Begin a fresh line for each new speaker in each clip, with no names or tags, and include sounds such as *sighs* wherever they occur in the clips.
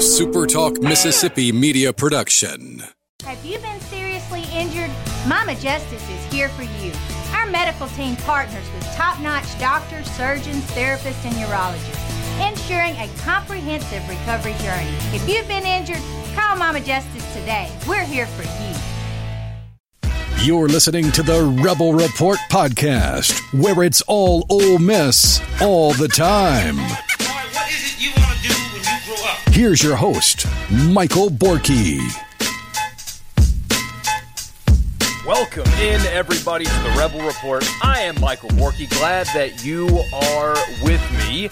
SuperTalk Mississippi media production.
Have you been seriously injured? Mama Justice is here for you. Our medical team partners with top notch doctors, surgeons, therapists, and urologists, ensuring a comprehensive recovery journey. If you've been injured, call Mama Justice today. We're here for you.
You're listening to the Rebel Report podcast, where it's all Ole Miss all the time. Here's your host, Michael Borky.
Welcome in, everybody, to the Rebel Report. I am Michael Borky. Glad that you are with me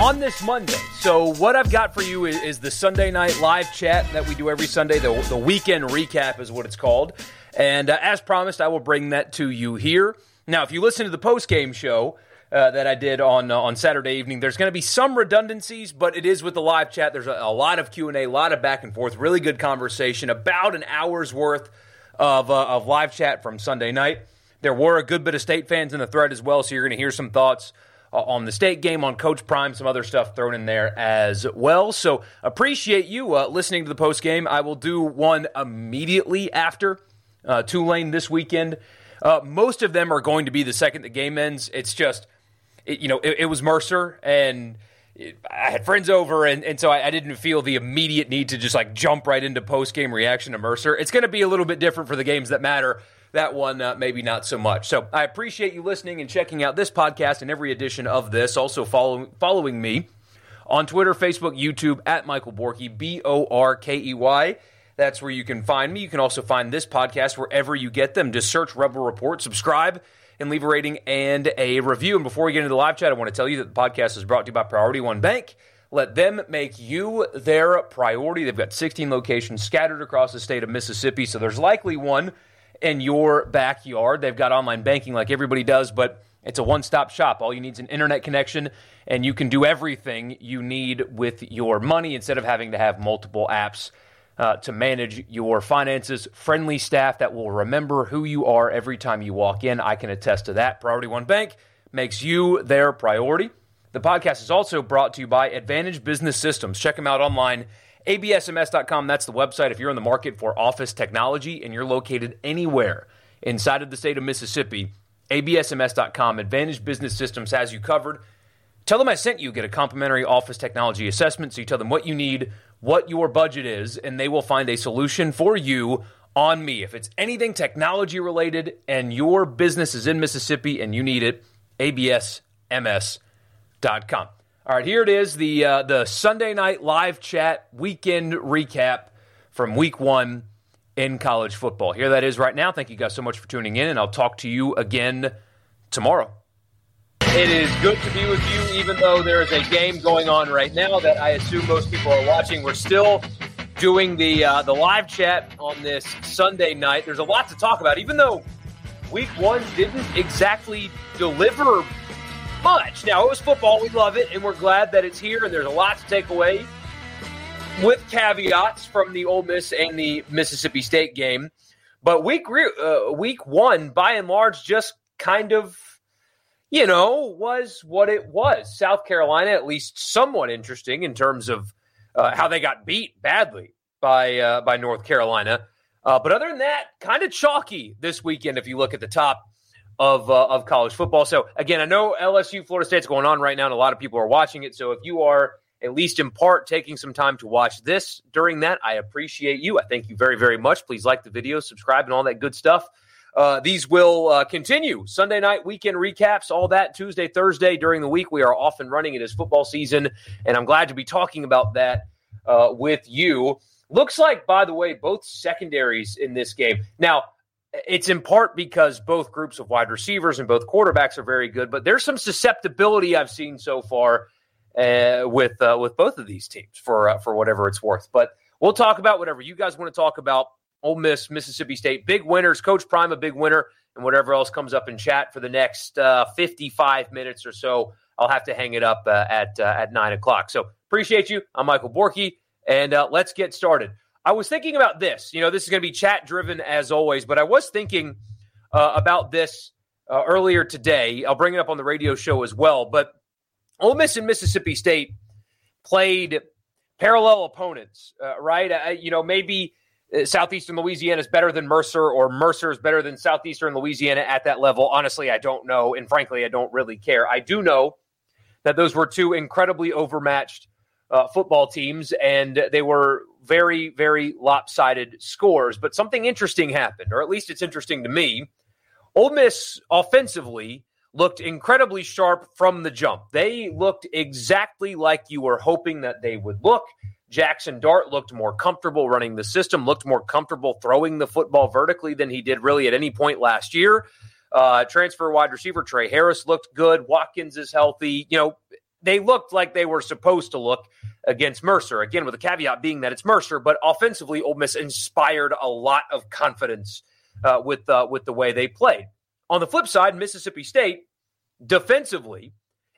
on this Monday. So, what I've got for you is, is the Sunday night live chat that we do every Sunday. The, the weekend recap is what it's called. And uh, as promised, I will bring that to you here. Now, if you listen to the post game show uh, that I did on uh, on Saturday evening, there's going to be some redundancies, but it is with the live chat. There's a, a lot of Q and A, a lot of back and forth, really good conversation, about an hour's worth of uh, of live chat from Sunday night. There were a good bit of state fans in the thread as well, so you're going to hear some thoughts uh, on the state game, on Coach Prime, some other stuff thrown in there as well. So appreciate you uh, listening to the post game. I will do one immediately after uh, Tulane this weekend. Most of them are going to be the second the game ends. It's just, it, you know, it, it, was Mercer, and I had friends over, and, and so I, I, didn't feel the immediate need to just like jump right into post game reaction to Mercer. It's going to be a little bit different for the games that matter. That one, uh, maybe not so much. So I appreciate you listening and checking out this podcast and every edition of this. Also, following following me on Twitter, Facebook, YouTube at Michael Borky, B O R K E Y. That's where you can find me. You can also find this podcast wherever you get them. Just search Rebel Report, subscribe, and leave a rating and a review. And before we get into the live chat, I want to tell you that the podcast is brought to you by Priority One Bank. Let them make you their priority. They've got 16 locations scattered across the state of Mississippi, so there's likely one in your backyard. They've got online banking like everybody does, but it's a one stop shop. All you need is an internet connection, and you can do everything you need with your money instead of having to have multiple apps uh, to manage your finances. Friendly staff that will remember who you are every time you walk in. I can attest to that. Priority One Bank makes you their priority. The podcast is also brought to you by Advantage Business Systems. Check them out online. ABSMS.com, that's the website. If you're in the market for office technology and you're located anywhere inside of the state of Mississippi, ABSMS.com, Advantage Business Systems has you covered. Tell them I sent you. Get a complimentary office technology assessment. So you tell them what you need, what your budget is, and they will find a solution for you on me. If it's anything technology related and your business is in Mississippi and you need it, absms.com. All right, here it is the uh, the Sunday night live chat weekend recap from week one in college football. Here that is right now. Thank you guys so much for tuning in, and I'll talk to you again tomorrow. It is good to be with you, even though there is a game going on right now that I assume most people are watching. We're still doing the uh, the live chat on this Sunday night. There's a lot to talk about, even though Week One didn't exactly deliver much. Now it was football; we love it, and we're glad that it's here. And there's a lot to take away, with caveats from the Ole Miss and the Mississippi State game. But week uh, week one, by and large, just kind of you know, was what it was. South Carolina, at least somewhat interesting in terms of uh, how they got beat badly by uh, by North Carolina. Uh, but other than that, kind of chalky this weekend if you look at the top of uh, of college football. So again, I know LSU Florida State's going on right now, and a lot of people are watching it. So if you are at least in part taking some time to watch this during that, I appreciate you. I thank you very very much. Please like the video, subscribe, and all that good stuff. Uh, these will uh, continue. Sunday night weekend recaps, all that Tuesday, Thursday during the week. We are off and running. It is football season, and I'm glad to be talking about that uh, with you. Looks like, by the way, both secondaries in this game. Now, it's in part because both groups of wide receivers and both quarterbacks are very good, but there's some susceptibility I've seen so far uh, with uh, with both of these teams for uh, for whatever it's worth. But we'll talk about whatever you guys want to talk about. Ole Miss, Mississippi State, big winners. Coach Prime, a big winner, and whatever else comes up in chat for the next uh, 55 minutes or so. I'll have to hang it up uh, at uh, at nine o'clock. So appreciate you. I'm Michael Borky, and uh, let's get started. I was thinking about this. You know, this is going to be chat driven as always, but I was thinking uh, about this uh, earlier today. I'll bring it up on the radio show as well. But Ole Miss and Mississippi State played parallel opponents, right? You know, maybe Southeastern Louisiana is better than Mercer, or Mercer is better than Southeastern Louisiana at that level. Honestly, I don't know. And frankly, I don't really care. I do know that those were two incredibly overmatched uh, football teams, and they were very, very lopsided scores. But something interesting happened, or at least it's interesting to me. Ole Miss offensively looked incredibly sharp from the jump. They looked exactly like you were hoping that they would look. Jackson Dart looked more comfortable running the system, looked more comfortable throwing the football vertically than he did really at any point last year. Uh, transfer wide receiver Tre Harris looked good. Watkins is healthy. You know, they looked like they were supposed to look against Mercer. Again, with the caveat being that it's Mercer, but offensively, Ole Miss inspired a lot of confidence uh, with uh, with the way they played. On the flip side, Mississippi State defensively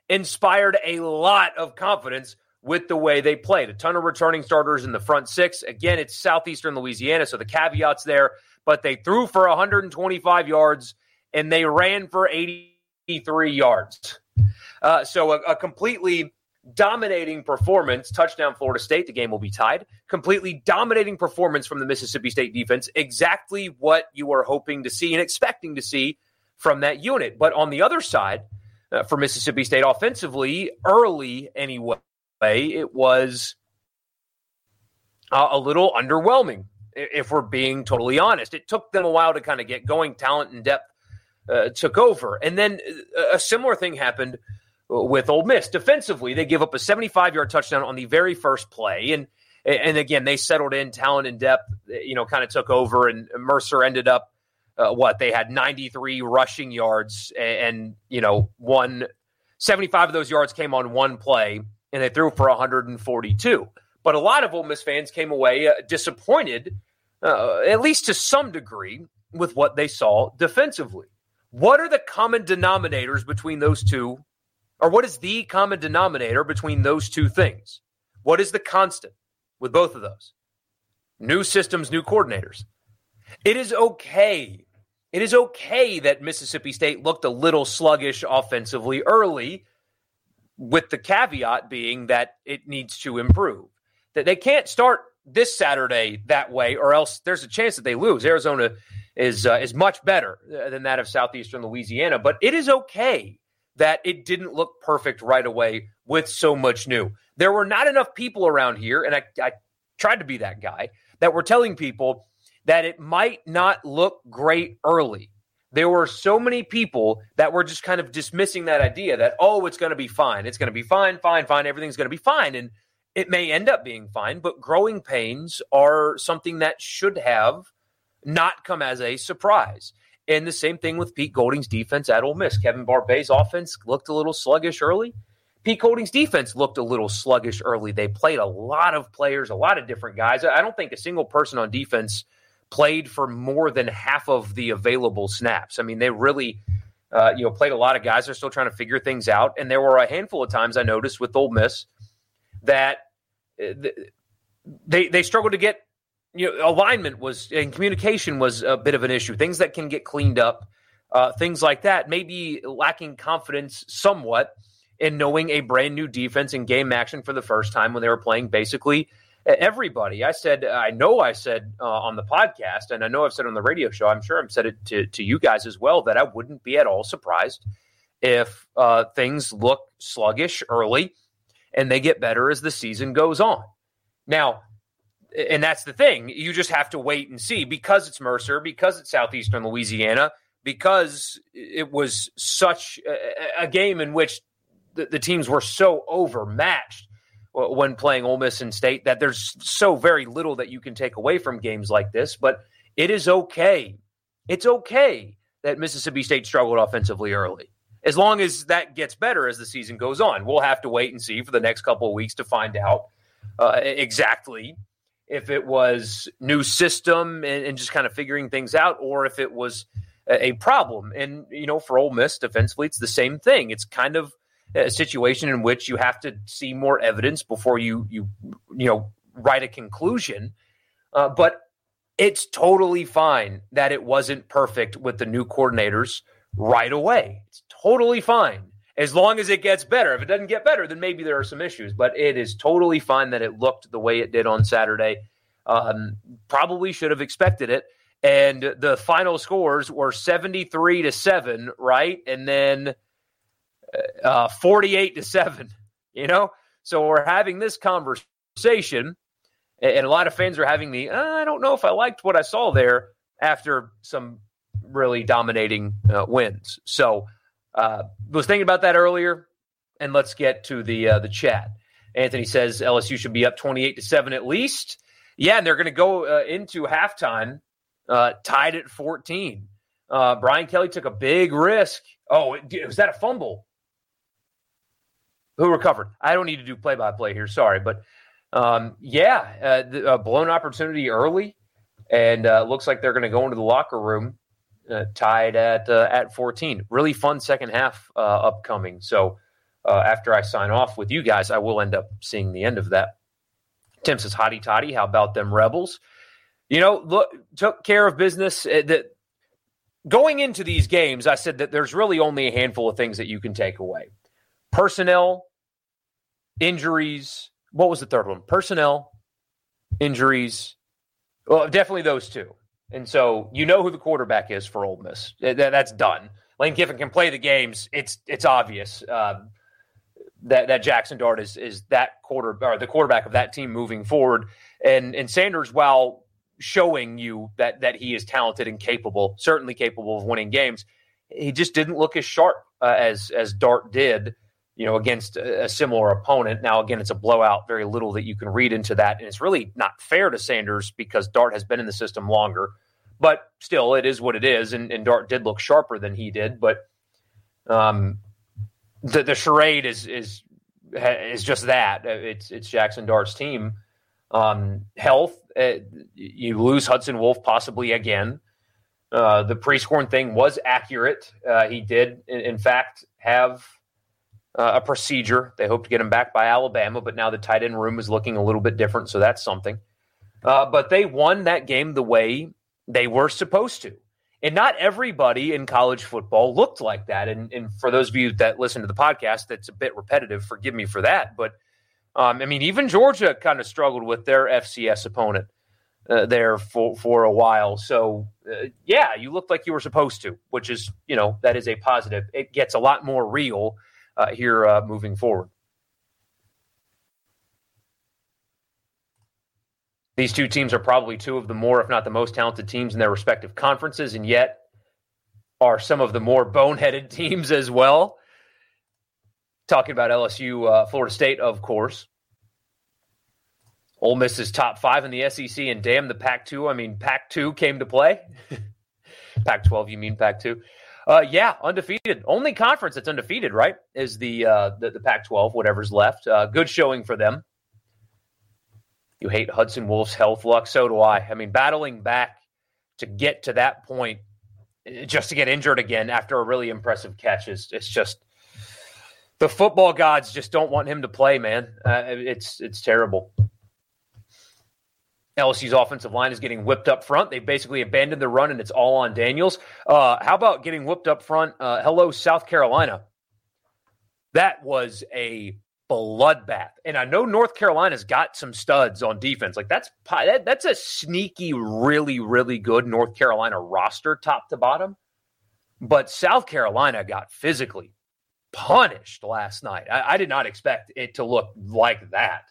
inspired a lot of confidence with the way they played. A ton of returning starters in the front six. Again, it's southeastern Louisiana, so the caveats there, but they threw for 125 yards and they ran for 83 yards. Uh, so a, a completely dominating performance. Touchdown, Florida State. The game will be tied. Completely dominating performance from the Mississippi State defense. Exactly what you were hoping to see and expecting to see from that unit. But on the other side, uh, for Mississippi State offensively, early anyway, it was uh, a little underwhelming, if we're being totally honest. It took them a while to kind of get going. Talent and depth uh, took over. And then uh, a similar thing happened with Ole Miss. Defensively, they give up a 75 yard touchdown on the very first play. And and again, they settled in, talent and depth, you know, kind of took over, and Mercer ended up uh, what they had 93 rushing yards, and, and you know, one 75 of those yards came on one play, and they threw for 142. But a lot of Ole Miss fans came away uh, disappointed, uh, at least to some degree, with what they saw defensively. What are the common denominators between those two or what is the common denominator between those two things? What is the constant with both of those? New systems, new coordinators. It is okay. It is okay that Mississippi State looked a little sluggish offensively early, with the caveat being that it needs to improve. That they can't start this Saturday that way, or else there's a chance that they lose. Arizona is uh, is much better than that of Southeastern Louisiana, but it is okay that it didn't look perfect right away with so much new. There were not enough people around here, and I, I tried to be that guy, that were telling people that it might not look great early. There were so many people that were just kind of dismissing that idea that, oh, it's going to be fine. It's going to be fine, fine, fine. Everything's going to be fine. And it may end up being fine, but growing pains are something that should have not come as a surprise. And the same thing with Pete Golding's defense at Ole Miss. Kevin Barbay's offense looked a little sluggish early. Pete Golding's defense looked a little sluggish early. They played a lot of players, a lot of different guys. I don't think a single person on defense played for more than half of the available snaps. I mean, they really, uh, you know, played a lot of guys. They're still trying to figure things out. And there were a handful of times I noticed with Ole Miss that uh, they they struggled to get you know, alignment was and communication was a bit of an issue. Things that can get cleaned up, uh, things like that. Maybe lacking confidence somewhat in knowing a brand new defense in game action for the first time when they were playing basically everybody. I said, I know I said uh, on the podcast, and I know I've said on the radio show. I'm sure I've said it to, to you guys as well that I wouldn't be at all surprised if uh, things look sluggish early and they get better as the season goes on. Now, and that's the thing. You just have to wait and see because it's Mercer, because it's Southeastern Louisiana, because it was such a, a game in which the, the, teams were so overmatched when playing Ole Miss and State that there's so very little that you can take away from games like this. But it is okay. It's okay that Mississippi State struggled offensively early. As long as that gets better as the season goes on, we'll have to wait and see for the next couple of weeks to find out uh, exactly if it was new system and, and, just kind of figuring things out, or if it was a, a, problem. And you know, for Ole Miss defensively, it's the same thing. It's kind of a situation in which you have to see more evidence before you you you know write a conclusion. Uh, but it's totally fine that it wasn't perfect with the new coordinators right away. It's totally fine. as long as it gets better. If it doesn't get better, then maybe there are some issues. But it is totally fine that it looked the way it did on Saturday. Um, probably should have expected it. And the final scores were 73 to 7, right? And then uh, 48 to 7, you know? So we're having this conversation, and a lot of fans are having the, uh, I don't know if I liked what I saw there after some really dominating uh, wins. So, uh, was thinking about that earlier, and let's get to the uh, the chat. Anthony says LSU should be up twenty eight to seven at least. Yeah, and they're going to go uh, into halftime uh, tied at fourteen. Uh, Brian Kelly took a big risk. Oh, was that a fumble? Who recovered? I don't need to do play by play here. Sorry, but um, yeah, uh, the, blown opportunity early, and uh, looks like they're going to go into the locker room uh, tied at uh, at 14. Really fun second half uh, upcoming. So after I sign off with you guys, I will end up seeing the end of that. Tim says, "Hotty toddy, how about them rebels?" You know, look, took care of business. That going into these games, I said that there's really only a handful of things that you can take away: personnel, injuries. What was the third one? Personnel, injuries. Well, definitely those two. And so you know who the quarterback is for Ole Miss. That's done. Lane Kiffin can play the games. It's it's obvious uh, that that Jackson Dart is is that quarter or the quarterback of that team moving forward. And and Sanders, while showing you that that he is talented and capable, certainly capable of winning games, he just didn't look as sharp uh, as as Dart did. You know, against a, similar opponent. Now, again, it's a blowout. Very little that you can read into that, and it's really not fair to Sanders because Dart has been in the system longer. But still, it is what it is, and, and Dart did look sharper than he did. But um, the the charade is is is just that. It's it's Jackson Dart's team. Um, health, uh, you lose Hudson Wolfe possibly again. Uh, the Prieskorn thing was accurate. Uh, he did, in, in fact, have uh, a procedure. They hope to get him back by Alabama, but now the tight end room is looking a little bit different, so that's something. Uh, but they won that game the way they were supposed to. And not everybody in college football looked like that. And, and for those of you that listen to the podcast, that's a bit repetitive. Forgive me for that. But um, I mean, even Georgia kind of struggled with their FCS opponent uh, there for, for a while. So, uh, yeah, you looked like you were supposed to, which is, you know, that is a positive. It gets a lot more real here uh, moving forward. These two teams are probably two of the more, if not the most talented teams in their respective conferences, and yet are some of the more boneheaded *laughs* teams as well. Talking about LSU, uh, Florida State, of course. Ole Miss is top five in the SEC, and damn the Pac 2. I mean, Pac 2 came to play. *laughs* Pac 12, you mean Pac 2? Uh, yeah, undefeated. Only conference that's undefeated, right? Is the uh, the, the Pac 12, whatever's left. Uh, good showing for them. You hate Hudson Wolfe's health luck. So do I. I mean, battling back to get to that point just to get injured again after a really impressive catch is it's just the football gods just don't want him to play, man. Uh, it's it's terrible. LSU's offensive line is getting whipped up front. They basically abandoned the run, and it's all on Daniels. Uh, how about getting whipped up front? Uh, hello, South Carolina. That was a bloodbath. And I know North Carolina's got some studs on defense. Like that's that, that's a sneaky, really, really good North Carolina roster, top to bottom. But South Carolina got physically punished last night. I, I did not expect it to look like that.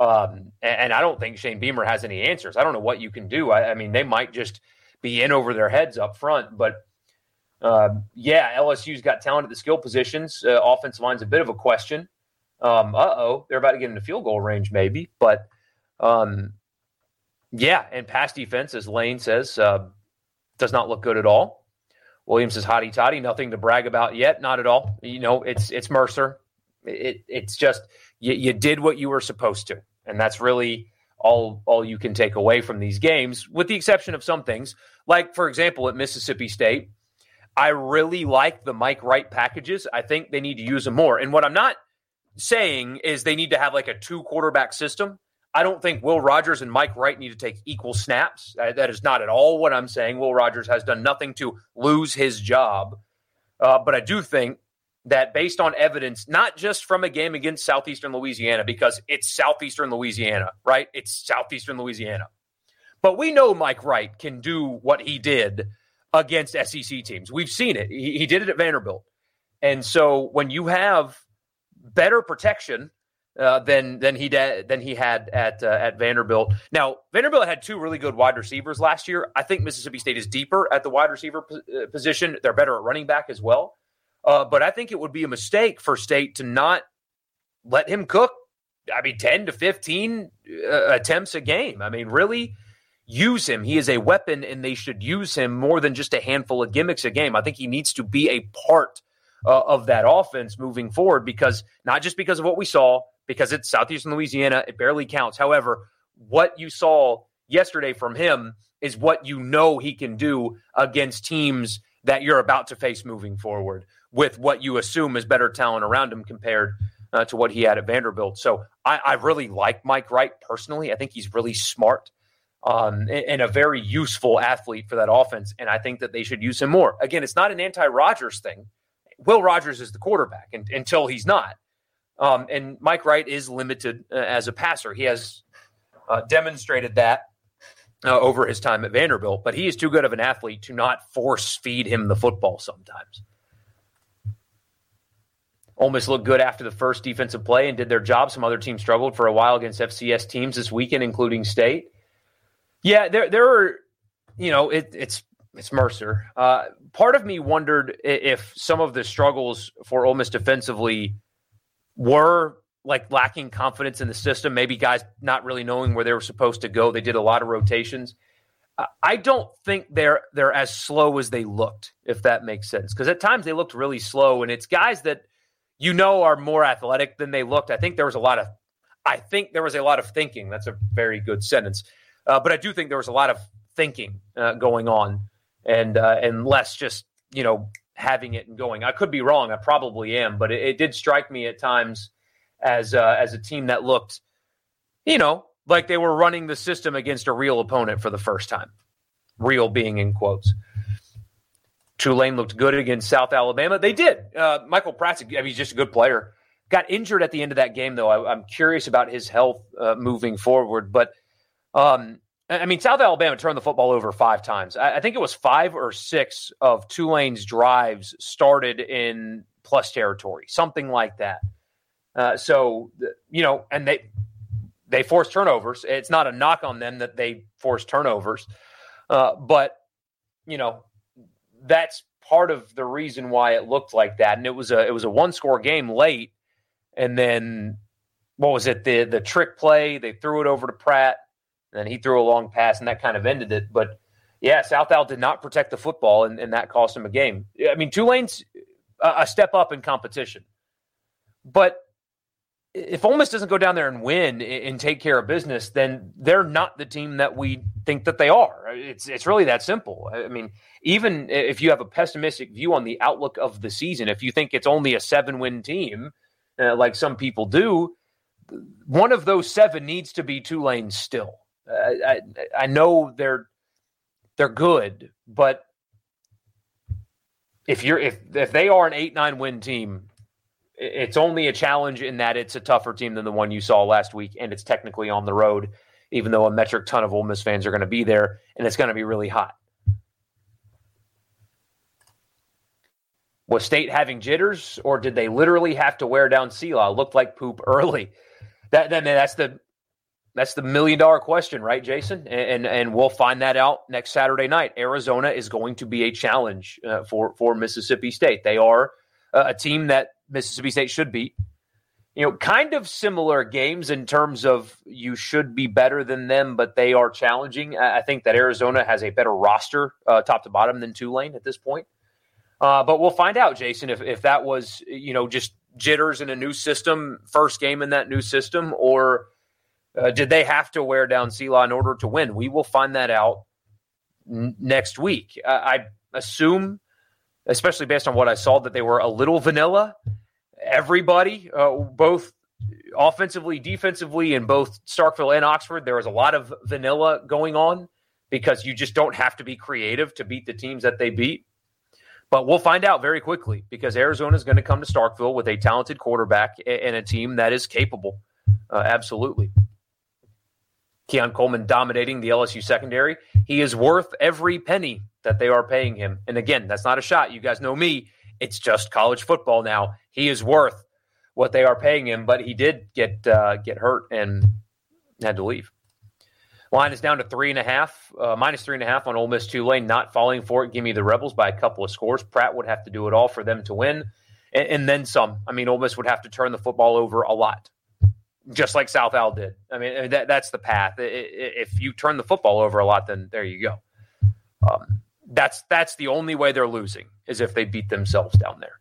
Um, and, I don't think Shane Beamer has any answers. I don't know what you can do. I, I mean, they might just be in over their heads up front, but. Uh, yeah, LSU's got talent at the skill positions. Uh, offensive line's a bit of a question. Um, uh oh, they're about to get into field goal range, maybe. But um, yeah, and pass defense, as Lane says, uh, does not look good at all. Williams is hotty toddy, nothing to brag about yet, not at all. You know, it's it's Mercer. It, it's just you, you did what you were supposed to, and that's really all all you can take away from these games, with the exception of some things, like for example at Mississippi State. I really like the Mike Wright packages. I think they need to use them more. And what I'm not saying is they need to have like a two quarterback system. I don't think Will Rogers and Mike Wright need to take equal snaps. that is not at all what I'm saying. Will Rogers has done nothing to lose his job. Uh, but I do think that based on evidence, not just from a game against Southeastern Louisiana, because it's Southeastern Louisiana, right? It's Southeastern Louisiana. But we know Mike Wright can do what he did against SEC teams. We've seen it. He, he did it at Vanderbilt. And so when you have better protection uh, than than he da- than he had at uh, at Vanderbilt. Now Vanderbilt had two really good wide receivers last year. I think Mississippi State is deeper at the wide receiver p- uh, position. They're better at running back as well. Uh, but I think it would be a mistake for State to not let him cook. I mean, ten to fifteen uh, attempts a game. I mean, really use him. He is a weapon, and they should use him more than just a handful of gimmicks a game. I think he needs to be a part uh, of that offense moving forward because not just because of what we saw, because it's Southeastern Louisiana, it barely counts. However, what you saw yesterday from him is what you know he can do against teams that you're about to face moving forward with what you assume is better talent around him compared uh, to what he had at Vanderbilt. So I, I, really like Mike Wright personally. I think he's really smart um, and, and, a very useful athlete for that offense. And I think that they should use him more. Again, it's not an anti Rogers thing. Will Rogers is the quarterback and, until he's not. Um, and Mike Wright is limited uh, as a passer. He has uh, demonstrated that uh, over his time at Vanderbilt, but he is too good of an athlete to not force feed him the football sometimes. Ole Miss looked good after the first defensive play and did their job. Some other teams struggled for a while against FCS teams this weekend, including State. Yeah, there there are, you know, it, it's it's Mercer. Uh, part of me wondered if some of the struggles for Ole Miss defensively were like lacking confidence in the system. Maybe guys not really knowing where they were supposed to go. They did a lot of rotations. I don't think they're they're as slow as they looked, if that makes sense. Because at times they looked really slow, and it's guys that you know are more athletic than they looked. I think there was a lot of I think there was a lot of thinking. That's a very good sentence. Uh, but I do think there was a lot of thinking uh, going on, and uh, and less just you know having it and going. I could be wrong. I probably am, but it, it did strike me at times as uh, as a team that looked, you know, like they were running the system against a real opponent for the first time. Real being in quotes. Tulane looked good against South Alabama. They did. Uh, Michael Pratt's, I mean, he's just a good player. Got injured at the end of that game, though. I, am curious about his health uh, moving forward. But um, I mean, South Alabama turned the football over five times. I, I think it was five or six of Tulane's drives started in plus territory, something like that. Uh, so you know, and they they force turnovers. It's not a knock on them that they force turnovers, uh, but you know that's part of the reason why it looked like that. And it was a it was a one score game late, and then what was it the the trick play? They threw it over to Pratt and then he threw a long pass, and that kind of ended it. But yeah, South Al did not protect the football, and, and that cost him a game. I mean, Tulane's a, a step up in competition, but if Ole Miss doesn't go down there and win and take care of business, then they're not the team that we think that they are. It's it's really that simple. I mean, even if you have a pessimistic view on the outlook of the season, if you think it's only a seven win team, uh, like some people do, one of those seven needs to be Tulane still. I, I know they're they're good, but if you're if if they are an eight nine win team, it's only a challenge in that it's a tougher team than the one you saw last week, and it's technically on the road, even though a metric ton of Ole Miss fans are going to be there, and it's going to be really hot. Was State having jitters, or did they literally have to wear down SELA? Looked like poop early. That then that's the that's the million dollar question, right, Jason? And, and we'll find that out next Saturday night. Arizona is going to be a challenge uh, for for Mississippi State. They are uh, a team that Mississippi State should beat. You know, kind of similar games in terms of you should be better than them, but they are challenging. I think that Arizona has a better roster, uh, top to bottom, than Tulane at this point. Uh, but we'll find out, Jason, if if that was you know just jitters in a new system, first game in that new system, or uh, did they have to wear down SELA in order to win? We will find that out n- next week. Uh, I assume, especially based on what I saw, that they were a little vanilla. Everybody, uh, both offensively, defensively, in both Starkville and Oxford, there was a lot of vanilla going on because you just don't have to be creative to beat the teams that they beat. But we'll find out very quickly because Arizona is going to come to Starkville with a talented quarterback and a team that is capable. Uh, absolutely. Keon Coleman dominating the LSU secondary. He is worth every penny that they are paying him. And again, that's not a shot. You guys know me. It's just college football now. He is worth what they are paying him, but he did get uh, get hurt and had to leave. Line is down to three and a half, uh, minus three and a half on Ole Miss Tulane. Not falling for it. Give me the Rebels by a couple of scores. Pratt would have to do it all for them to win, and, and then some. I mean, Ole Miss would have to turn the football over a lot, just like South Al did. I mean, that, that's the path. If you turn the football over a lot, then there you go. Um, that's that's the only way they're losing is if they beat themselves down there.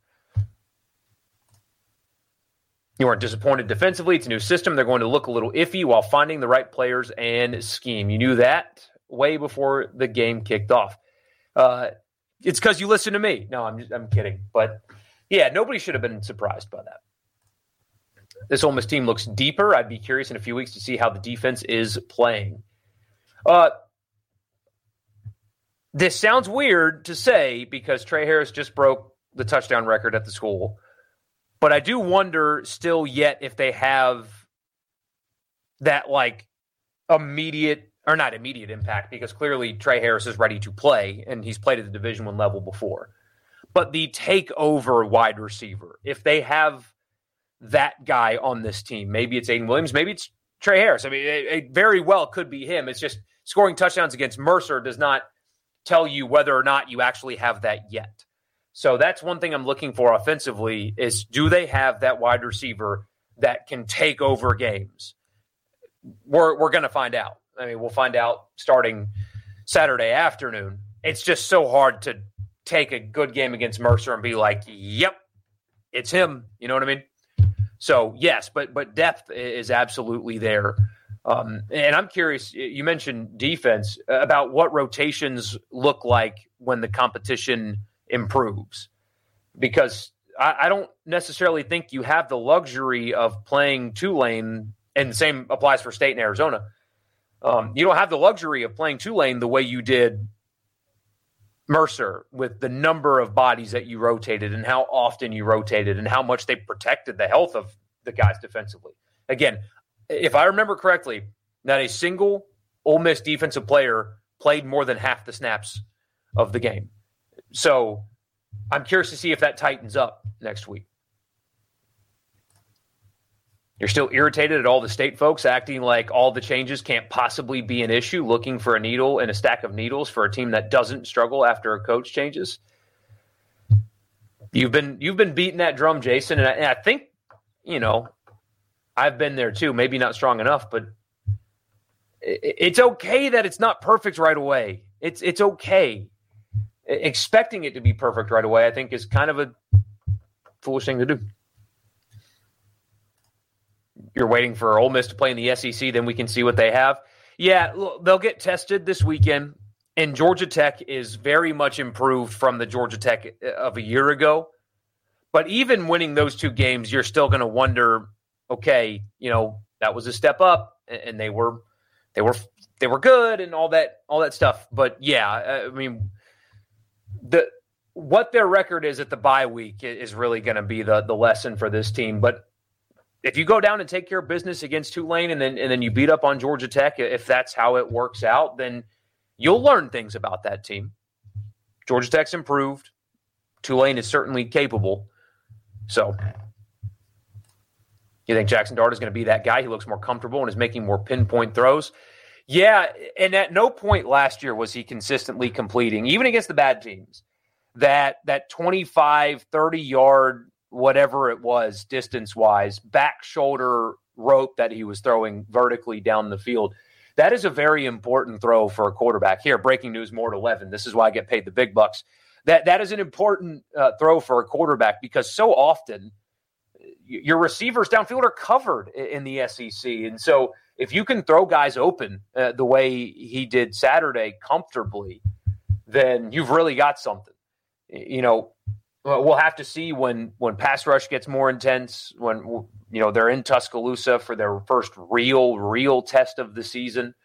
You aren't disappointed defensively. It's a new system. They're going to look a little iffy while finding the right players and scheme. You knew that way before the game kicked off. Uh, it's because you listen to me. No, I'm just, I'm kidding. But yeah, nobody should have been surprised by that. This Ole Miss team looks deeper. I'd be curious in a few weeks to see how the defense is playing. Uh, this sounds weird to say because Tre Harris just broke the touchdown record at the school. But I do wonder still yet if they have that like immediate or not immediate impact because clearly Tre Harris is ready to play and he's played at the Division One level before. But the takeover wide receiver, if they have that guy on this team, maybe it's Ayden Williams, maybe it's Tre Harris. I mean, it, it very well could be him. It's just scoring touchdowns against Mercer does not tell you whether or not you actually have that yet. So that's one thing I'm looking for offensively is do they have that wide receiver that can take over games? We're we're going to find out. I mean, we'll find out starting Saturday afternoon. It's just so hard to take a good game against Mercer and be like, "Yep, it's him." You know what I mean? So yes, but but depth is absolutely there. Um, and I'm curious. You mentioned defense about what rotations look like when the competition improves because I, I don't necessarily think you have the luxury of playing Tulane, and the same applies for State and Arizona. Um, you don't have the luxury of playing Tulane the way you did Mercer with the number of bodies that you rotated and how often you rotated and how much they protected the health of the guys defensively. Again, if I remember correctly, not a single Ole Miss defensive player played more than half the snaps of the game. So I'm curious to see if that tightens up next week. You're still irritated at all the state folks acting like all the changes can't possibly be an issue, looking for a needle and a stack of needles for a team that doesn't struggle after a coach changes. You've been you've been beating that drum, Jason, and I, and I think you know I've been there too. Maybe not strong enough, but it's okay that it's not perfect right away. It's it's okay expecting it to be perfect right away, I think, is kind of a foolish thing to do. You're waiting for Ole Miss to play in the SEC, then we can see what they have. Yeah, they'll get tested this weekend, and Georgia Tech is very much improved from the Georgia Tech of a year ago. But even winning those two games, you're still going to wonder, okay, you know, that was a step up, and they were, they were, they were good, and all that, all that stuff. But yeah, I mean the what their record is at the bye week is really going to be the the lesson for this team. But if you go down and take care of business against Tulane and then and then you beat up on Georgia Tech, if that's how it works out, then you'll learn things about that team. Georgia Tech's improved. Tulane is certainly capable. So you think Jackson Dart is going to be that guy? He looks more comfortable and is making more pinpoint throws. Yeah, and at no point last year was he consistently completing, even against the bad teams, that that 25, 30 yard, whatever it was, distance wise, back shoulder rope that he was throwing vertically down the field. That is a very important throw for a quarterback. Here, breaking news, more to 11. This is why I get paid the big bucks. That that is an important uh, throw for a quarterback because so often your receivers downfield are covered in the SEC, and so if you can throw guys open uh, the way he did Saturday comfortably, then you've really got something. You know, we'll have to see when when pass rush gets more intense. When you know they're in Tuscaloosa for their first real real test of the season.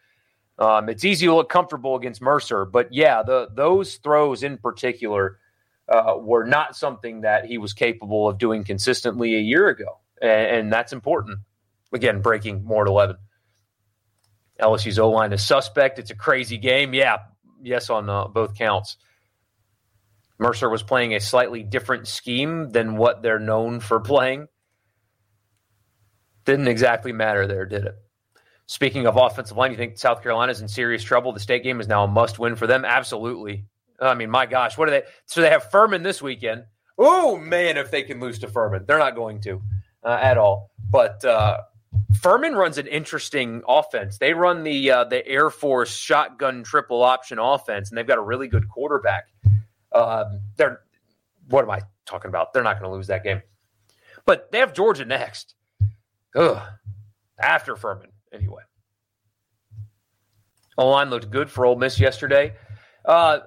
Um, it's easy to look comfortable against Mercer, but yeah, the those throws in particular uh, were not something that he was capable of doing consistently a year ago. And, and that's important. Again, breaking more to 11. LSU's O line is suspect. It's a crazy game. Yeah, yes, on uh, both counts. Mercer was playing a slightly different scheme than what they're known for playing. Didn't exactly matter there, did it? Speaking of offensive line, you think South Carolina's in serious trouble? The state game is now a must win for them? Absolutely. I mean, my gosh, what are they? So they have Furman this weekend. Oh, man, if they can lose to Furman. They're not going to uh, at all. But uh, Furman runs an interesting offense. They run the uh, the Air Force shotgun triple option offense, and they've got a really good quarterback. Um, they're what am I talking about? They're not going to lose that game, but they have Georgia next. Ugh. After Furman, anyway. O line looked good for Ole Miss yesterday. Uh,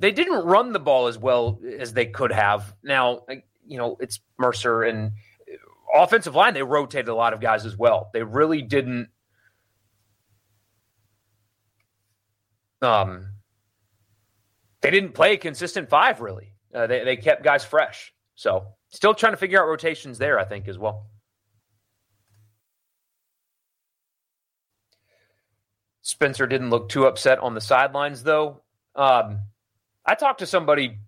they didn't run the ball as well as they could have. Now, you know, it's Mercer and offensive line, they rotated a lot of guys as well. They really didn't. Um, they didn't play a consistent five really. Uh, they they kept guys fresh. So still trying to figure out rotations there. I think as well. Spencer didn't look too upset on the sidelines though. Um, I talked to somebody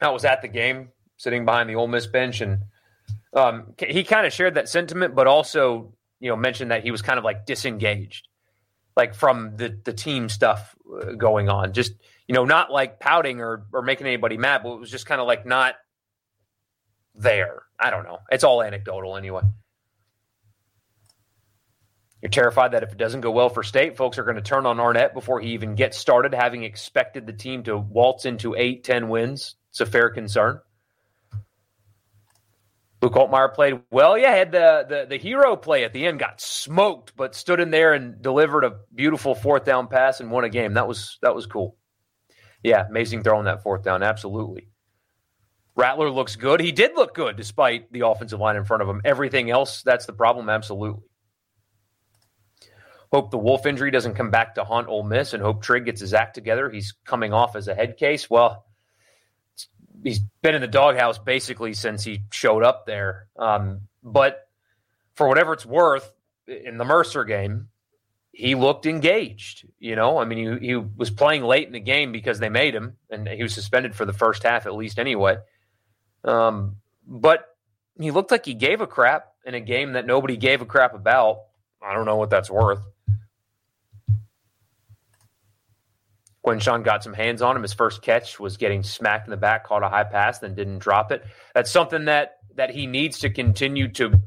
that was at the game, sitting behind the Ole Miss bench, and um, he kind of shared that sentiment, but also you know mentioned that he was kind of like disengaged, like from the the team stuff uh, going on. Just you know, not like pouting or or making anybody mad, but it was just kind of like not there. I don't know. It's all anecdotal anyway. You're terrified that if it doesn't go well for state, folks are going to turn on Arnett before he even gets started, having expected the team to waltz into eight, ten wins. It's a fair concern. Luke Altmyer played well. Yeah, had the, the the hero play at the end, got smoked, but stood in there and delivered a beautiful fourth down pass and won a game. That was that was cool. Yeah, amazing throwing that fourth down. Absolutely. Rattler looks good. He did look good despite the offensive line in front of him. Everything else, that's the problem. Absolutely. Hope the Wolfe injury doesn't come back to haunt Ole Miss, and hope Trigg gets his act together. He's coming off as a head case. Well, he's been in the doghouse basically since he showed up there. Um, but for whatever it's worth, in the Mercer game, he looked engaged. You know, I mean, he, he was playing late in the game because they made him, and he was suspended for the first half at least anyway. Um, but he looked like he gave a crap in a game that nobody gave a crap about. I don't know what that's worth. Quinshon got some hands on him. His first catch was getting smacked in the back, caught a high pass, then didn't drop it. That's something that that he needs to continue to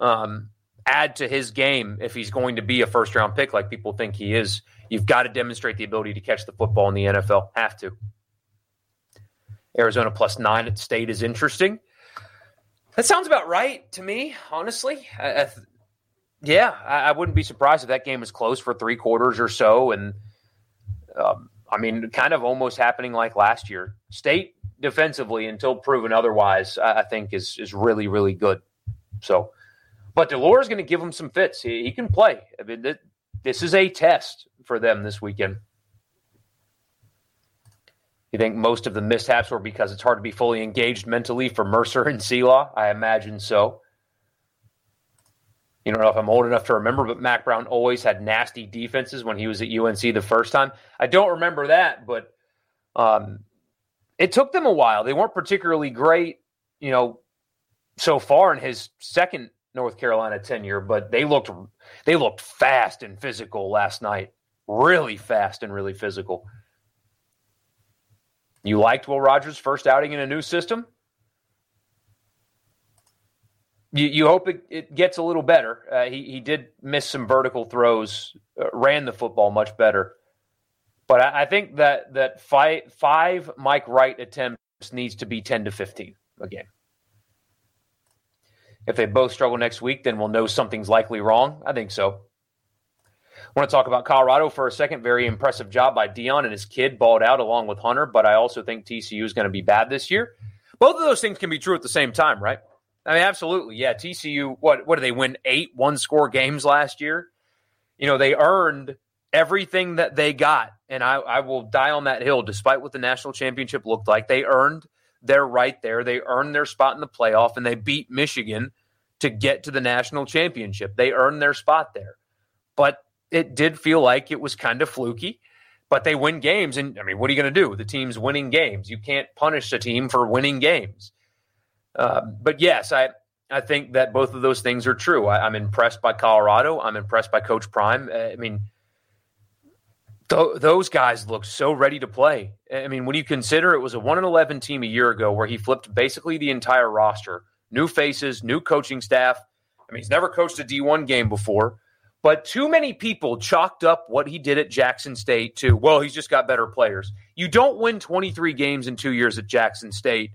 um, add to his game if he's going to be a first round pick, like people think he is. You've got to demonstrate the ability to catch the football in the NFL. Have to. Arizona plus nine at state is interesting. That sounds about right to me, honestly. I, I, yeah, I, I wouldn't be surprised if that game is close for three quarters or so, and um, I mean, kind of almost happening like last year. State defensively, until proven otherwise, I, I think is is really really good. So, but de Laura is going to give him some fits. He, he can play. I mean, th- this is a test for them this weekend. You think most of the mishaps were because it's hard to be fully engaged mentally for Mercer and SELA? I imagine so. You don't know if I'm old enough to remember, but Mack Brown always had nasty defenses when he was at UNC the first time. I don't remember that, but um, it took them a while. They weren't particularly great, you know, so far in his second North Carolina tenure, but they looked they looked fast and physical last night. Really fast and really physical. You liked Will Rogers' first outing in a new system? You, you hope it, it, gets a little better. Uh, he, he did miss some vertical throws, uh, ran the football much better. But I, I, think that, that five, five Mike Wright attempts needs to be 10 to 15 again. If they both struggle next week, then we'll know something's likely wrong. I think so. I want to talk about Colorado for a second. Very impressive job by Deion and his kid balled out along with Hunter, but I also think TCU is going to be bad this year. Both of those things can be true at the same time, right? I mean, absolutely. Yeah. TCU, what, what did they win? Eight one score games last year? You know, they earned everything that they got. And I, I will die on that hill, despite what the national championship looked like. They earned they're right there. They earned their spot in the playoff and they beat Michigan to get to the national championship. They earned their spot there. But it did feel like it was kind of fluky, but they win games. And I mean, what are you going to do? The team's winning games. You can't punish a team for winning games. Uh, but yes, I, I think that both of those things are true. I, am I'm impressed by Colorado. I'm impressed by Coach Prime. I mean, th- those guys look so ready to play. I mean, when you consider it was a one and eleven team a year ago, where he flipped basically the entire roster, new faces, new coaching staff. I mean, he's never coached a D1 game before, but too many people chalked up what he did at Jackson State to, well, he's just got better players. You don't win 23 games in two years at Jackson State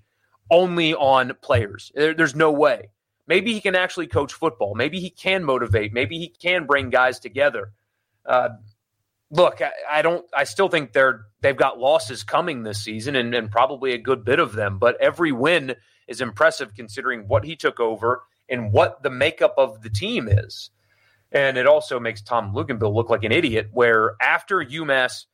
only on players. There's no way. Maybe he can actually coach football. Maybe he can motivate. Maybe he can bring guys together. Uh, look, I, I, don't. I still think they're they've got losses coming this season, and, and probably a good bit of them. But every win is impressive considering what he took over and what the makeup of the team is. And it also makes Tom Luginbill look like an idiot. Where after UMass,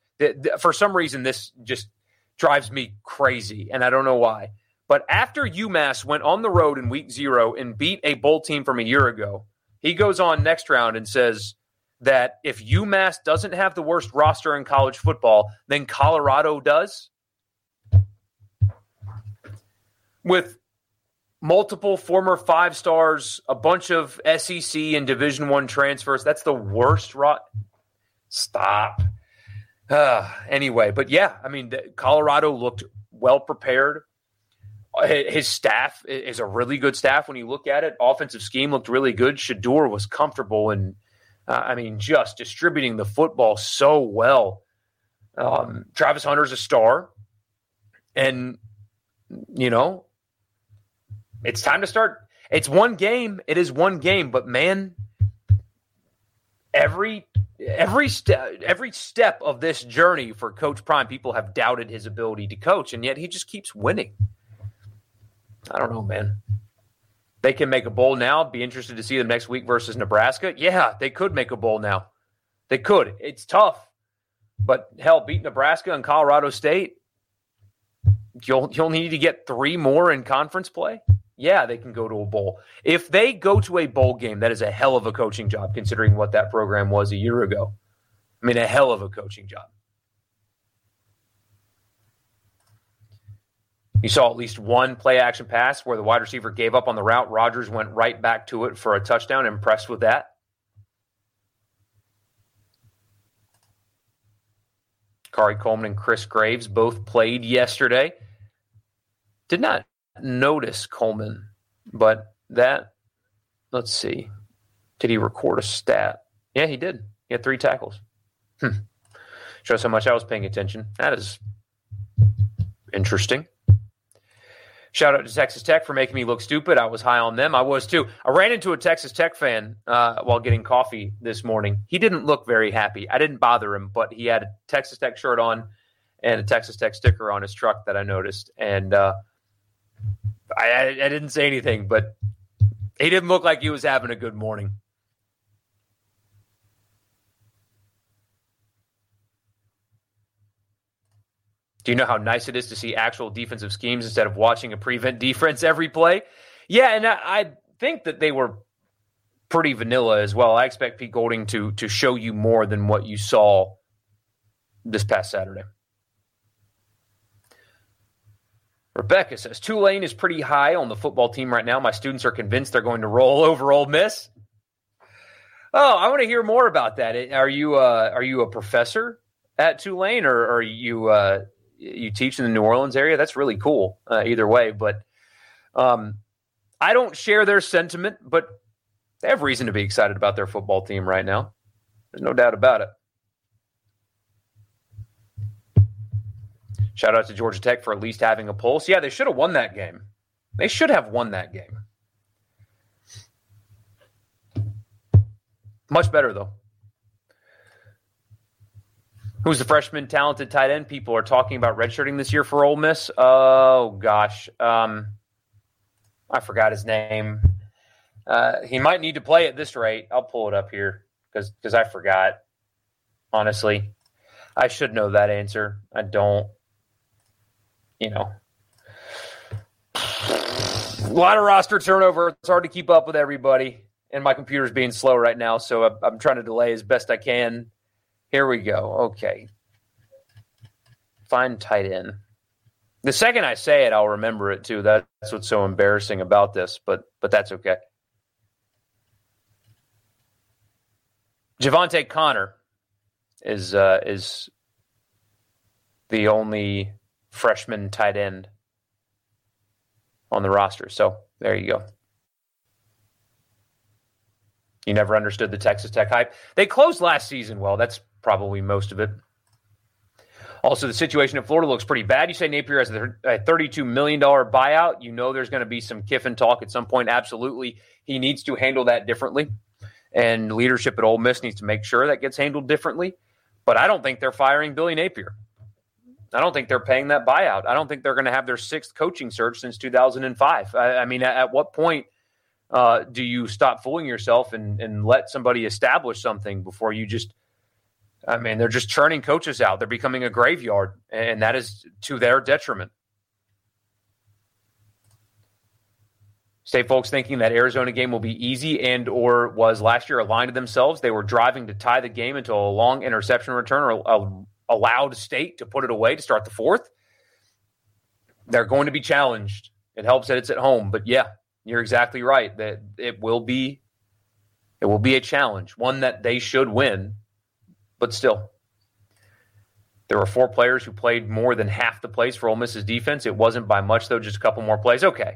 for some reason, this just drives me crazy, and I don't know why. But after UMass went on the road in week zero and beat a bowl team from a year ago, he goes on next round and says that if UMass doesn't have the worst roster in college football, then Colorado does. With multiple former five stars, a bunch of SEC and Division One transfers, that's the worst rot. Stop. Uh, *sighs* anyway, but yeah, I mean, Colorado looked well prepared his staff is a really good staff when you look at it. Offensive scheme looked really good. Shedeur was comfortable and, uh, I mean, just distributing the football so well. Um, Travis Hunter's a star. And, you know, it's time to start. It's one game. It is one game. But, man, every every step every step of this journey for coach prime people have doubted his ability to coach and yet he just keeps winning I don't know, man. They can make a bowl now. Be interested to see them next week versus Nebraska. Yeah, they could make a bowl now. They could. It's tough, but hell, beat Nebraska and Colorado State. You'll you'll need to get three more in conference play. Yeah, they can go to a bowl. If they go to a bowl game, that is a hell of a coaching job, considering what that program was a year ago. I mean, a hell of a coaching job. You saw at least one play action pass where the wide receiver gave up on the route. Rogers went right back to it for a touchdown. Impressed with that. Khari Coleman and Chris Graves both played yesterday. Did not notice Coleman, but that, let's see. Did he record a stat? Yeah, he did. He had three tackles. Hmm. Shows how much I was paying attention. That is interesting. Shout out to Texas Tech for making me look stupid. I was high on them. I was too. I ran into a Texas Tech fan uh, while getting coffee this morning. He didn't look very happy. I didn't bother him, but he had a Texas Tech shirt on and a Texas Tech sticker on his truck that I noticed. And uh, I, I, I didn't say anything, but he didn't look like he was having a good morning. Do you know how nice it is to see actual defensive schemes instead of watching a prevent defense every play? Yeah, and I, I think that they were pretty vanilla as well. I expect Pete Golding to to show you more than what you saw this past Saturday. Rebecca says Tulane is pretty high on the football team right now. My students are convinced they're going to roll *laughs* over Ole Miss. Oh, I want to hear more about that. Are you uh, are you a professor at Tulane, or are you uh, you teach in the New Orleans area, that's really cool. Uh, either way, but um, I don't share their sentiment, but they have reason to be excited about their football team right now. There's no doubt about it. Shout out to Georgia Tech for at least having a pulse. Yeah, they should have won that game. They should have won that game. Much better though. Who's the freshman talented tight end? People are talking about redshirting this year for Ole Miss. Oh gosh, um, I forgot his name. Uh, he might need to play at this rate. I'll pull it up here because because I forgot. Honestly, I should know that answer. I don't. You know. A lot of roster turnover. It's hard to keep up with everybody, and my computer's being slow right now, so I'm trying to delay as best I can. Here we go. Okay. Find tight end. The second I say it, I'll remember it too. That's what's so embarrassing about this, but but that's okay. Javante Connor is uh, is the only freshman tight end on the roster. So there you go. You never understood the Texas Tech hype. They closed last season well. That's probably most of it. Also, the situation in Florida looks pretty bad. You say Napier has a $32 million buyout. You know there's going to be some Kiffin talk at some point. Absolutely. He needs to handle that differently. And leadership at Ole Miss needs to make sure that gets handled differently. But I don't think they're firing Billy Napier. I don't think they're paying that buyout. I don't think they're going to have their sixth coaching search since 2005. I, I mean, at, at, what point uh, do you stop fooling yourself and, and let somebody establish something before you just? I mean, they're just churning coaches out. They're becoming a graveyard, and that is to their detriment. State folks thinking that Arizona game will be easy and or was last year aligned to themselves. They were driving to tie the game until a long interception return or allowed state to put it away to start the fourth. They're going to be challenged. It helps that it's at home, but yeah, you're exactly right that it will be it will be a challenge, one that they should win, but still. There were four players who played more than half the plays for Ole Miss's defense. It wasn't by much though, just a couple more plays. Okay,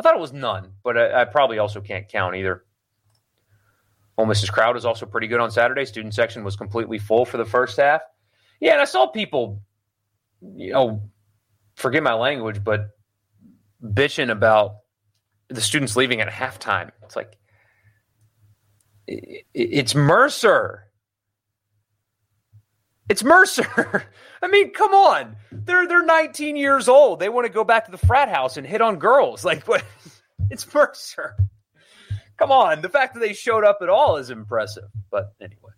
I thought it was none, but I, I probably also can't count either. Ole Miss's crowd is also pretty good on Saturday. Student section was completely full for the first half. Yeah, and I saw people, you know, forget my language, but bitching about the students leaving at halftime. It's like it's Mercer. It's Mercer. *laughs* I mean, come on. They're they're 19 years old. They want to go back to the frat house and hit on girls. *laughs* Like what? It's Mercer. Come on. The fact that they showed up at all is impressive. But anyway.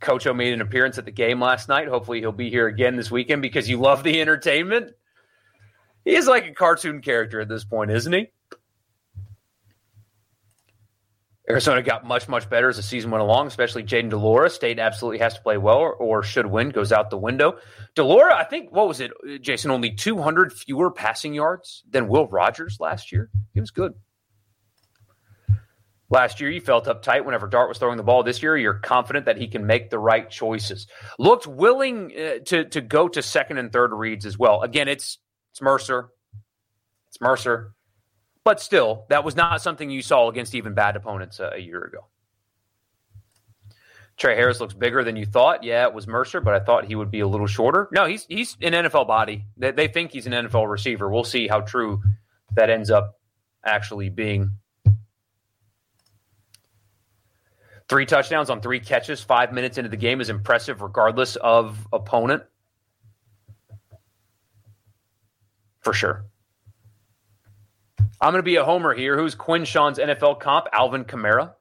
Coach O made an appearance at the game last night. Hopefully, he'll be here again this weekend because you love the entertainment. He is like a cartoon character at this point, isn't he? Arizona got much, much better as the season went along, especially Jayden de Laura. State absolutely has to play well or, or should win, goes out the window. de Laura, I think, what was it, Jason? Only 200 fewer passing yards than Will Rogers last year. He was good. Last year, you felt uptight whenever Dart was throwing the ball. This year, you're confident that he can make the right choices. Looked willing uh, to to go to second and third reads as well. Again, it's it's Mercer, it's Mercer, but still, that was not something you saw against even bad opponents uh, a year ago. Tre Harris looks bigger than you thought. Yeah, it was Mercer, but I thought he would be a little shorter. No, he's he's an NFL body. They, they think he's an NFL receiver. We'll see how true that ends up actually being. Three touchdowns on three catches, five minutes into the game is impressive, regardless of opponent. For sure. I'm going to be a homer here. Who's Quinshon's NFL comp? Alvin Kamara.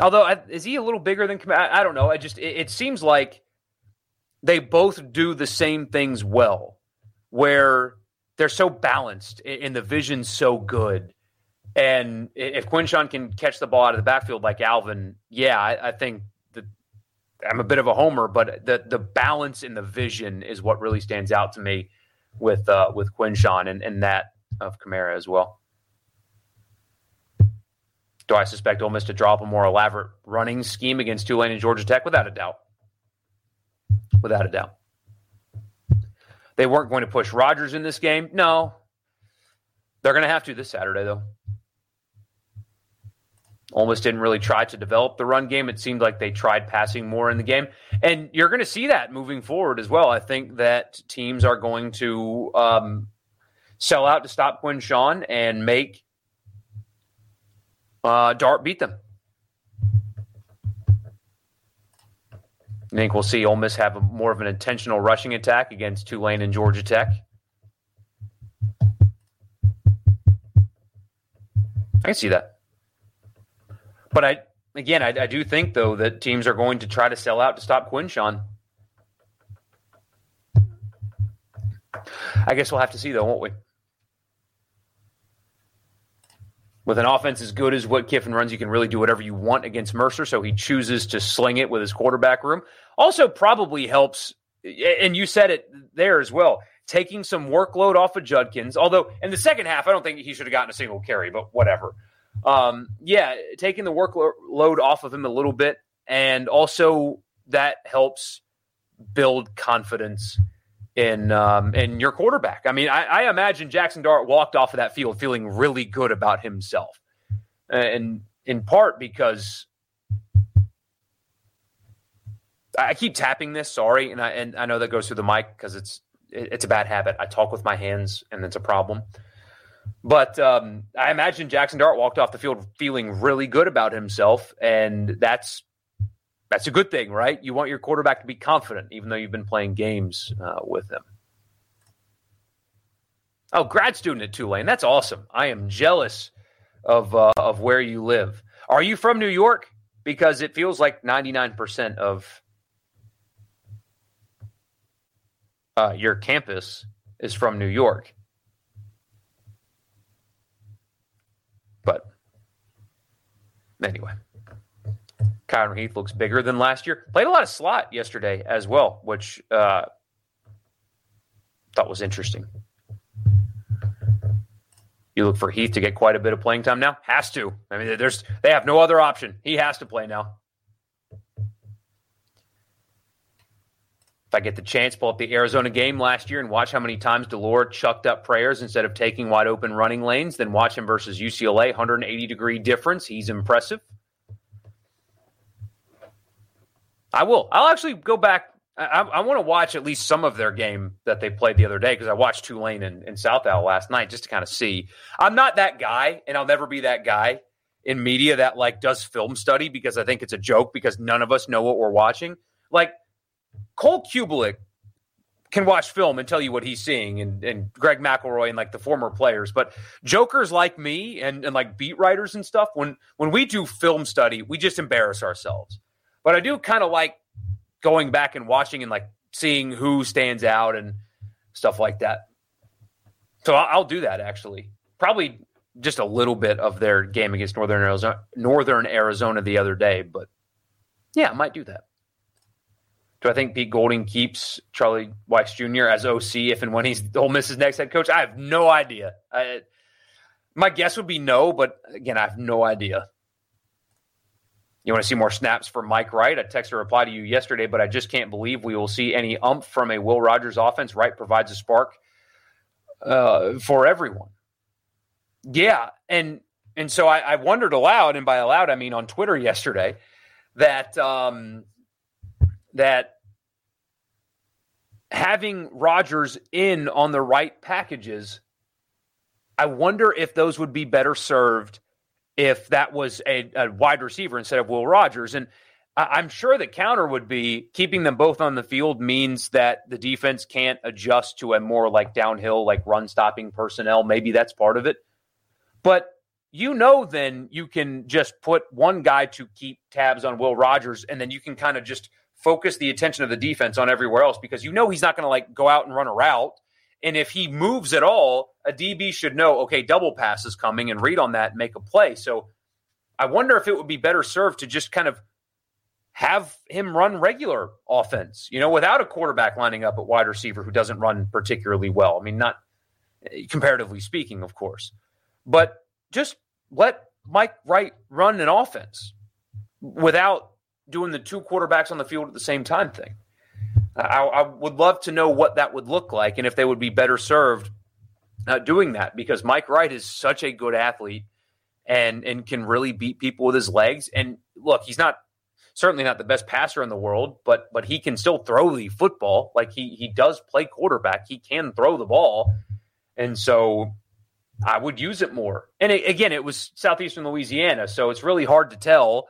Although, is he a little bigger than Kamara? I don't know. I just it, it seems like they both do the same things well, where they're so balanced and the vision's so good and if Quinshon can catch the ball out of the backfield like Alvin, yeah, I, I think that I'm a bit of a homer, but the the balance in the vision is what really stands out to me with uh, with Quinshon and, and that of Kamara as well. Do I suspect Ole Miss to drop a more elaborate running scheme against Tulane and Georgia Tech? Without a doubt. Without a doubt. They weren't going to push Rogers in this game. No. They're going to have to this Saturday, though. Almost didn't really try to develop the run game. It seemed like they tried passing more in the game. And you're going to see that moving forward as well. I think that teams are going to um, sell out to stop Quinshon and make uh, Dart beat them. I think we'll see Ole Miss have a, more of an intentional rushing attack against Tulane and Georgia Tech. I can see that. But I again, I, I, do think though that teams are going to try to sell out to stop Quinshon. I guess we'll have to see, though, won't we? With an offense as good as what Kiffin runs, you can really do whatever you want against Mercer. So he chooses to sling it with his quarterback room. Also, probably helps, and you said it there as well, taking some workload off of Judkins. Although in the second half, I don't think he should have gotten a single carry, but whatever. Um, yeah, taking the workload off of him a little bit, and also that helps build confidence in um, in your quarterback. I mean, I, I, imagine Jackson Dart walked off of that field feeling really good about himself, and in part because I keep tapping this. Sorry, and I and I know that goes through the mic because it's it's a bad habit. I talk with my hands, and it's a problem. But um, I imagine Jackson Dart walked off the field feeling really good about himself, and that's that's a good thing, right? You want your quarterback to be confident, even though you've been playing games uh, with him. Oh, grad student at Tulane. That's awesome. I am jealous of uh, of where you live. Are you from New York? Because it feels like ninety nine percent of uh, your campus is from New York. But anyway. Kyron Heath looks bigger than last year. Played a lot of slot yesterday as well, which uh, thought was interesting. You look for Heath to get quite a bit of playing time now. Has to. I mean, there's they have no other option. He has to play now. If I get the chance, pull up the Arizona game last year and watch how many times de Laura chucked up prayers instead of taking wide open running lanes, then watch him versus UCLA. 180 degree difference. He's impressive. I will. I'll actually go back. I, I want to watch at least some of their game that they played the other day because I watched Tulane and, and South Al last night just to kind of see. I'm not that guy, and I'll never be that guy in media that like does film study because I think it's a joke because none of us know what we're watching. Like Cole Cubelic can watch film and tell you what he's seeing, and, and Greg McElroy and like the former players. But jokers like me and, and like beat writers and stuff, when when we do film study, we just embarrass ourselves. But I do kind of like going back and watching and like seeing who stands out and stuff like that. So I'll, do that actually. Probably just a little bit of their game against Northern Arizona, Northern Arizona the other day, but yeah, I might do that. Do I think Pete Golding keeps Charlie Weis Jr. as OC if and when he's Ole Miss's next head coach? I have no idea. I, my guess would be no, but again, I have no idea. You want to see more snaps for Mike Wright? I texted a reply to you yesterday, but I just can't believe we will see any ump from a Will Rogers offense. Wright provides a spark uh, for everyone. Yeah, and and so I, I, wondered aloud, and by aloud I mean on Twitter yesterday, that um, that having Rogers in on the right packages, I wonder if those would be better served if that was a, a wide receiver instead of Will Rogers. And I'm sure the counter would be keeping them both on the field means that the defense can't adjust to a more like downhill, like run stopping personnel. Maybe that's part of it. But you know, then you can just put one guy to keep tabs on Will Rogers, and then you can kind of just focus the attention of the defense on everywhere else because you know he's not going to like go out and run a route. And if he moves at all, a DB should know, okay, double pass is coming and read on that and make a play. So I wonder if it would be better served to just kind of have him run regular offense, you know, without a quarterback lining up at wide receiver who doesn't run particularly well. I mean, not eh, comparatively speaking, of course, but just let Mike Wright run an offense without doing the two quarterbacks on the field at the same time thing. I, I, would love to know what that would look like and if they would be better served uh, doing that because Mike Wright is such a good athlete and and can really beat people with his legs. And look, he's not certainly not the best passer in the world, but but he can still throw the football. Like he he does play quarterback. He can throw the ball, and so I would use it more. And it, again, it was southeastern Louisiana, so it's really hard to tell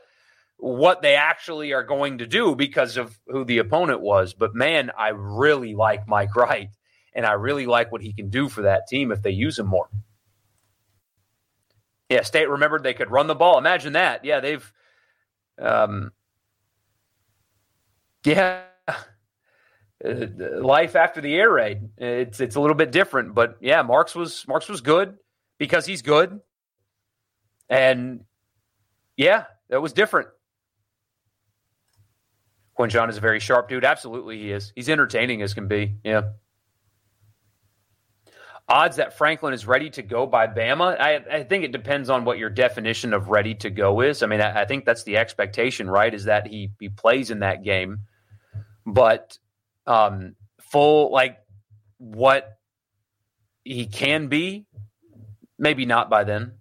what they actually are going to do because of who the opponent was. But man, I really like Mike Wright, and I really like what he can do for that team if they use him more. Yeah, State remembered they could run the ball. Imagine that. Yeah, they've, um, yeah, *laughs* uh, life after the air raid. It's it's a little bit different, but yeah, Marks was Marks was good because he's good, and yeah, that was different. Quinshon is a very sharp dude. Absolutely, he is. He's entertaining as can be. Yeah. Odds that Franklin is ready to go by Bama. I, I think it depends on what your definition of ready to go is. I mean, I, I think that's the expectation, right? Is that he he plays in that game, but um, full like what he can be, maybe not by then.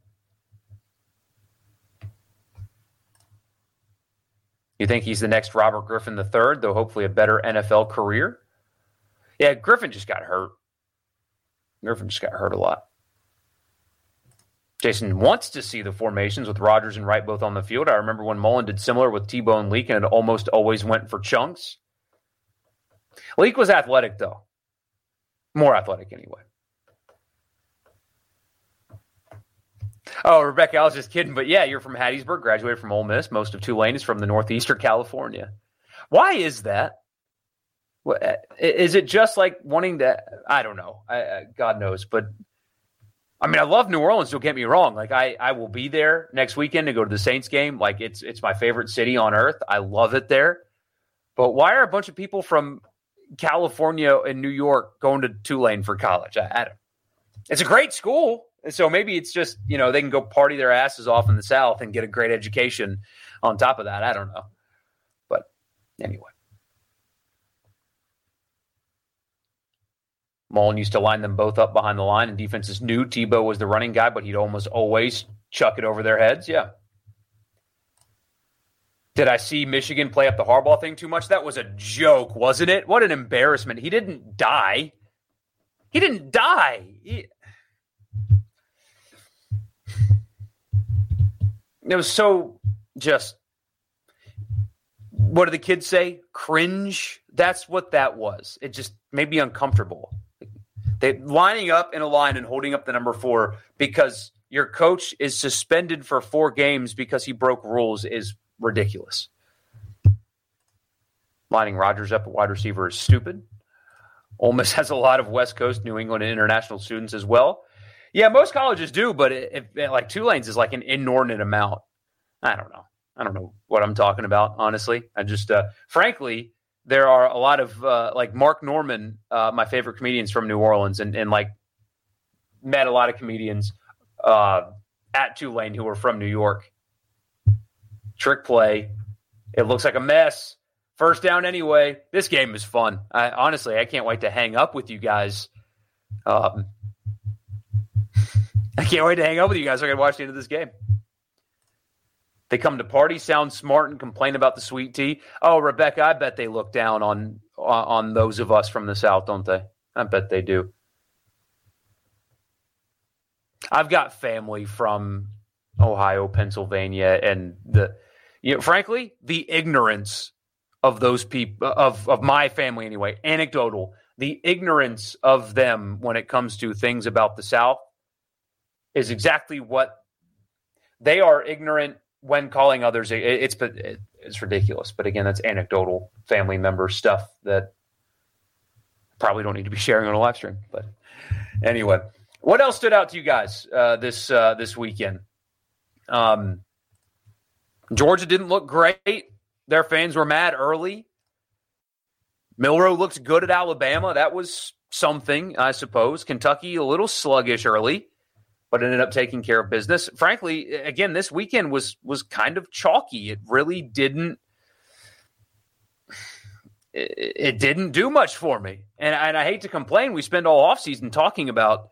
You think he's the next Robert Griffin III, though hopefully a better NFL career? Yeah, Griffin just got hurt. Griffin just got hurt a lot. Jason wants to see the formations with Rogers and Wright both on the field. I remember when Mullen did similar with Tebow and Leak, and it almost always went for chunks. Leak was athletic, though. More athletic, anyway. Oh, Rebecca, I was just kidding. But yeah, you're from Hattiesburg, graduated from Ole Miss. Most of Tulane is from the Northeastern California. Why is that? Uh, is it just like wanting to? I don't know. I, uh, God knows. But I mean, I love New Orleans. Don't get me wrong. Like I, I will be there next weekend to go to the Saints game. Like it's it's my favorite city on earth. I love it there. But why are a bunch of people from California and New York going to Tulane for college? I, I don't. It's a great school. So maybe it's just, you know, they can go party their asses off in the South and get a great education on top of that. I don't know. But anyway. Mullen used to line them both up behind the line, and defenses knew Tebow was the running guy, but he'd almost always chuck it over their heads. Yeah. Did I see Michigan play up the Harbaugh thing too much? That was a joke, wasn't it? What an embarrassment. He didn't die. He didn't die. He, it was so just what do the kids say? Cringe. That's what that was. It just made me uncomfortable. They lining up in a line and holding up the number four because your coach is suspended for four games because he broke rules is ridiculous. Lining Rogers up at wide receiver is stupid. Ole Miss *laughs* has a lot of West Coast, New England, and international students as well. Yeah, most colleges do, but if, like Tulane's is like an inordinate amount. I don't know. I don't know what I'm talking about. Honestly, I just, uh, frankly, there are a lot of uh, like Mark Normand, uh, my favorite comedians from New Orleans, and, and like met a lot of comedians uh, at Tulane who were from New York. Trick play. It looks like a mess. First down anyway. This game is fun. I, honestly, I can't wait to hang up with you guys. Um, I can't wait to hang out with you guys so I can watch the end of this game. They come to party, sound smart, and complain about the sweet tea. Oh, Rebecca, I bet they look down on uh, on those of us from the South, don't they? I bet they do. I've got family from Ohio, Pennsylvania, and the you know, frankly, the ignorance of those people of of my family anyway, anecdotal, the ignorance of them when it comes to things about the South is exactly what they are ignorant when calling others. it's it's ridiculous, but again, that's anecdotal family member stuff that probably don't need to be *laughs* sharing on a live stream. But anyway, what else stood out to you guys uh, this uh, this weekend? Um, Georgia didn't look great. Their fans were mad early. Milroe looked good at Alabama. That was something, I suppose. Kentucky a little sluggish early but ended up taking care of business. Frankly, again, this weekend was was kind of chalky. It really didn't it, it didn't do much for me. And, and I hate to complain. We spend all offseason talking about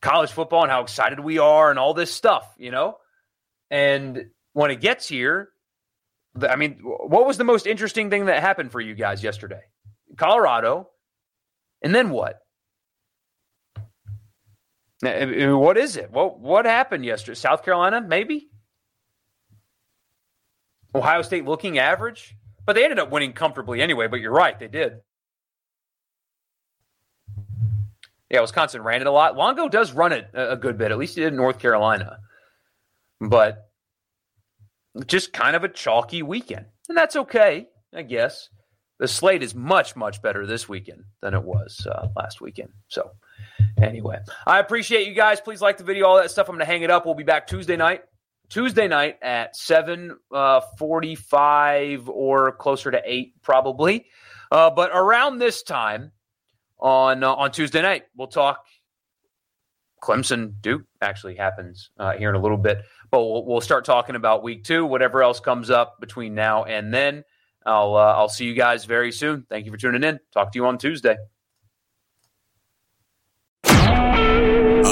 college football and how excited we are and all this stuff, you know? And when it gets here, I mean, what was the most interesting thing that happened for you guys yesterday? Colorado. And then what? What is it? What what happened yesterday? South Carolina, maybe. Ohio State looking average, but they ended up winning comfortably anyway. But you're right, they did. Yeah, Wisconsin ran it a lot. Longo does run it a good bit. At least he did in North Carolina, but just kind of a chalky weekend, and that's okay, I guess. the slate is much much better this weekend than it was uh, last weekend. So anyway, I appreciate you guys. Please like the video, all that stuff. I'm going to hang it up. We'll be back Tuesday night. Tuesday night at 7 uh, 45 or closer to 8 probably. Uh, but around this time on uh, on Tuesday night, we'll talk Clemson Duke actually happens uh, here in a little bit. But we'll, we'll, start talking about week two, whatever else comes up between now and then. I'll uh, I'll see you guys very soon. Thank you for tuning in. Talk to you on Tuesday.